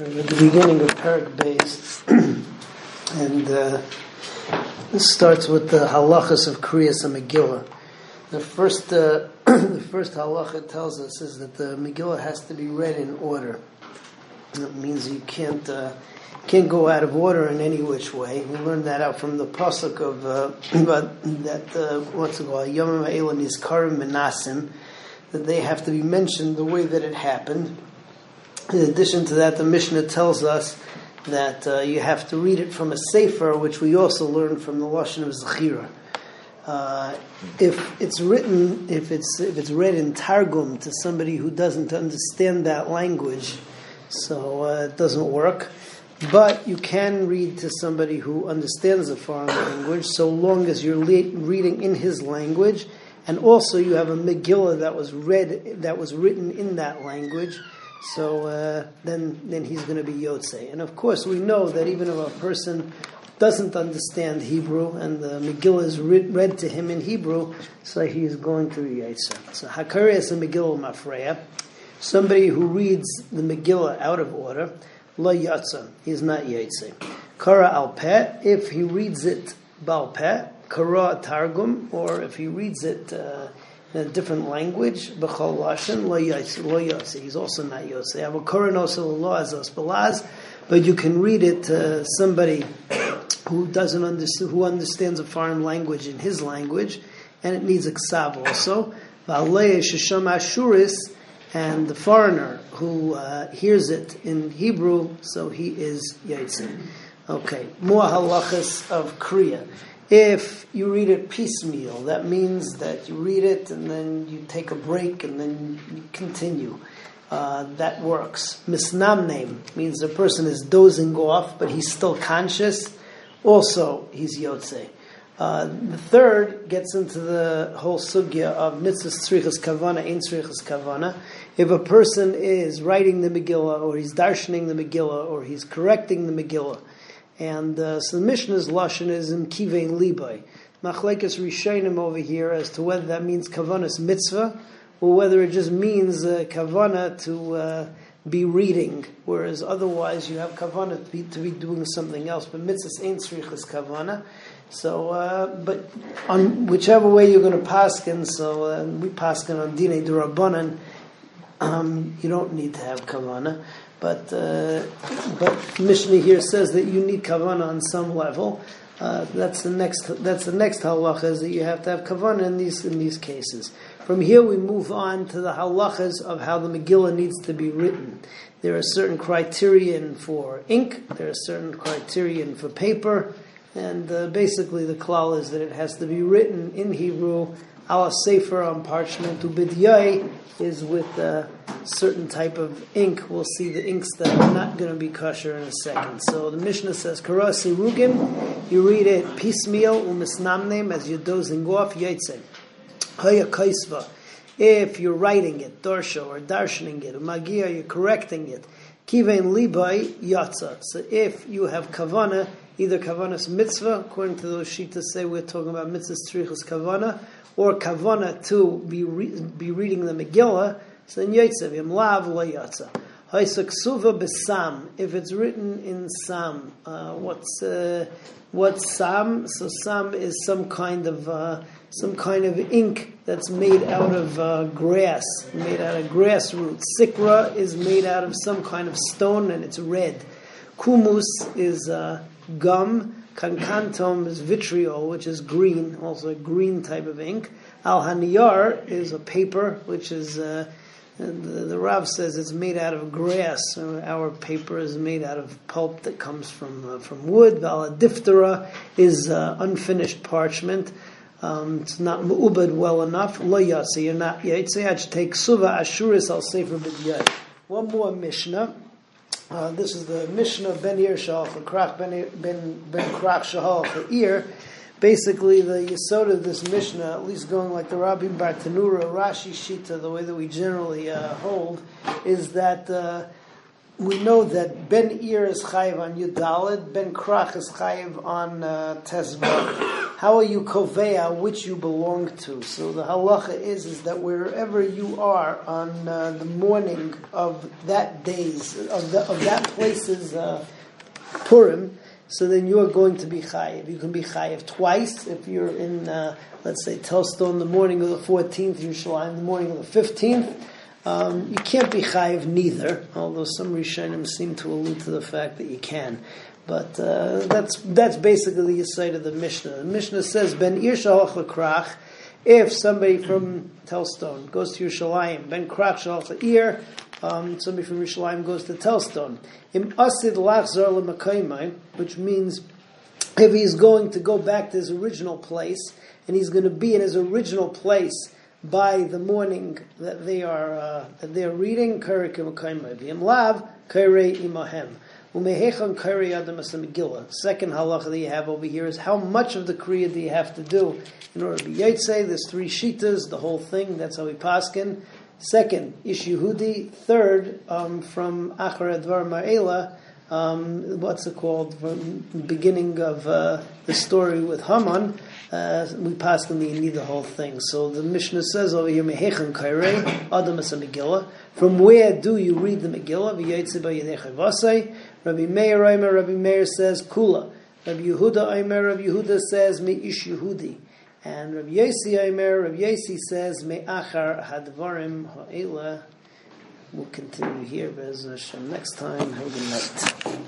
at the beginning of Parak Beis, and uh, this starts with the halachas of Kriyas and Megillah. The first, uh, the first halacha tells us is that the Megillah has to be read in order. That means you can't uh, can't go out of order in any which way. We learned that out from the pasuk of uh, that uh, what's it called Yom Ha'elan is Karim Menasim, that they have to be mentioned the way that it happened. In addition to that, the Mishnah tells us that uh, you have to read it from a sefer, which we also learned from the lashon of Zechira. Uh, if it's written, if it's if it's read in Targum to somebody who doesn't understand that language, so uh, it doesn't work. But you can read to somebody who understands a foreign language, so long as you're le- reading in his language, and also you have a Megillah that was read that was written in that language so uh, then, then he's going to be Yotze. And of course, we know that even if a person doesn't understand Hebrew and the Megillah is read, read to him in Hebrew, so he is going to be Yotze. So Hakari is a Megillah Mafreya. Somebody who reads the Megillah out of order, Lo Yotze, he's not Yotze. Kara al Peh, if he reads it Bal Peh, Kara Targum, or if he reads it. Uh, in a different language, b'chol lashon lo yotze. He's also not yotze. Have a koran also lo azos balaz, but you can read it to somebody who doesn't understand, who understands a foreign language in his language, and it needs a ksav also. V'alei shesham ashuris, and the foreigner who uh, hears it in Hebrew, so he is yotze. Okay, more halachas of kriya. If you read it piecemeal, that means that you read it and then you take a break and then you continue. Uh, that works. Misnamnem means the person is dozing off, but he's still conscious. Also, he's yotze. Uh, the third gets into the whole sugya of mitzvah tzrichas kavana, ein tzrichas kavana. If a person is writing the Megillah, or he's darshaning the Megillah, or he's correcting the Megillah, and uh, so the Mishnah's lashon is in kivein libay. Machlekes rishonim over here as to whether that means kavanas mitzvah or whether it just means uh, kavana to uh, be reading, whereas otherwise you have kavana to be, to be doing something else. But mitzvah ain't tzrichas kavana. So, uh, but on whichever way you're going to paskin, so uh, we paskin on dine durabanan, um, you don't need to have kavana. But uh, but Mishnah here says that you need kavana on some level. Uh, that's the next. That's the next halacha is that you have to have kavana in these in these cases. From here we move on to the halachas of how the Megillah needs to be written. There are certain criterion for ink. There are certain criterion for paper, and uh, basically the klal is that it has to be written in Hebrew, ala sefer on parchment, ubidyai is with a certain type of ink. We'll see the inks that are not going to be kosher in a second. So the Mishnah says, Karasi Rugim, you read it piecemeal, umisnamnem, as you're dozing off, yaitse. Haya kaisva, if you're writing it, darsha, or darshaning it, magia, you're correcting it. Kivein libai yatza. So if you have kavana, either kavanas mitzvah, according to those shitas say we're talking about mitzvahs tzrichas kavana, or kavana to be re- be reading the Megillah, so then yotzev yom lav yatza. Haisaksuva besam. If it's written in sam, uh, what's uh, what's sam? So sam is some kind of uh, some kind of ink that's made out of uh, grass, made out of grass roots. Sikra is made out of some kind of stone and it's red. Kumus is uh, gum. Kankantom is vitriol, which is green, also a green type of ink. Al Haniyar is a paper, which is, uh, the, the Rav says it's made out of grass. Our paper is made out of pulp that comes from uh, from wood. Diphthera is uh, unfinished parchment. Um, it's not mu'ubad well enough. Lo yasi, you're not yaitse. Take suva ashuris al sefer b'dyad. One more Mishnah. Uh, this is the Mishnah Ben Yershal for Krach Ben Ben Ben Krach Shahal for ear. Basically, the yisod of this Mishnah, at least going like the Rabbi Bartenura, Rashi Shita, the way that we generally uh, hold, is that uh, we know that Ben Ir is chayiv on Yudalid, Ben Krach is chayiv on uh, how are you kovea which you belong to? So the halacha is is that wherever you are on uh, the morning of that day's of the, of that place's uh, Purim, so then you are going to be chayiv. You can be chayiv twice if you're in, uh, let's say, Telzstone the morning of the 14th, Yerushalayim the morning of the 15th. Um, you can't be chayiv neither, although some Rishonim seem to allude to the fact that you can. But uh, that's that's basically the side of the Mishnah. The Mishnah says ben ir krach. If somebody from Telzstone goes to Yerushalayim, ben krach shalach ir, um, somebody from Yerushalayim goes to Telzstone. Im asid lachzar which means if he's going to go back to his original place, and he's going to be in his original place by the morning that they are uh, that they are reading Karikim V'im lav Kare imahem. Umehechan Kari Adam Megillah. Second halacha that you have over here is how much of the Kriya do you have to do in order to be Yaitse? There's three shitas, the whole thing, that's how we paskin. Second, Ish Yehudi. Third, um, from Achar Advar Ma'ela, um, what's it called? From beginning of uh, the story with Haman, uh, we you need the whole thing. So the Mishnah says over here, Mehechan Kairei, Adam as a Megillah. From where do you read the Megillah? V'yaytze b'yedechai vasei. Rabbi Meir Aimer, Rabbi Meir says Kula. Rabbi Yehuda Aimer, Rabbi Yehuda says Me'ish Yehudi. And Rabbi Yesi Aimer, Rabbi Yesi says Me'achar Hadvarim Ha'ela. We'll continue here, Bez Hashem, next time. Have a good night.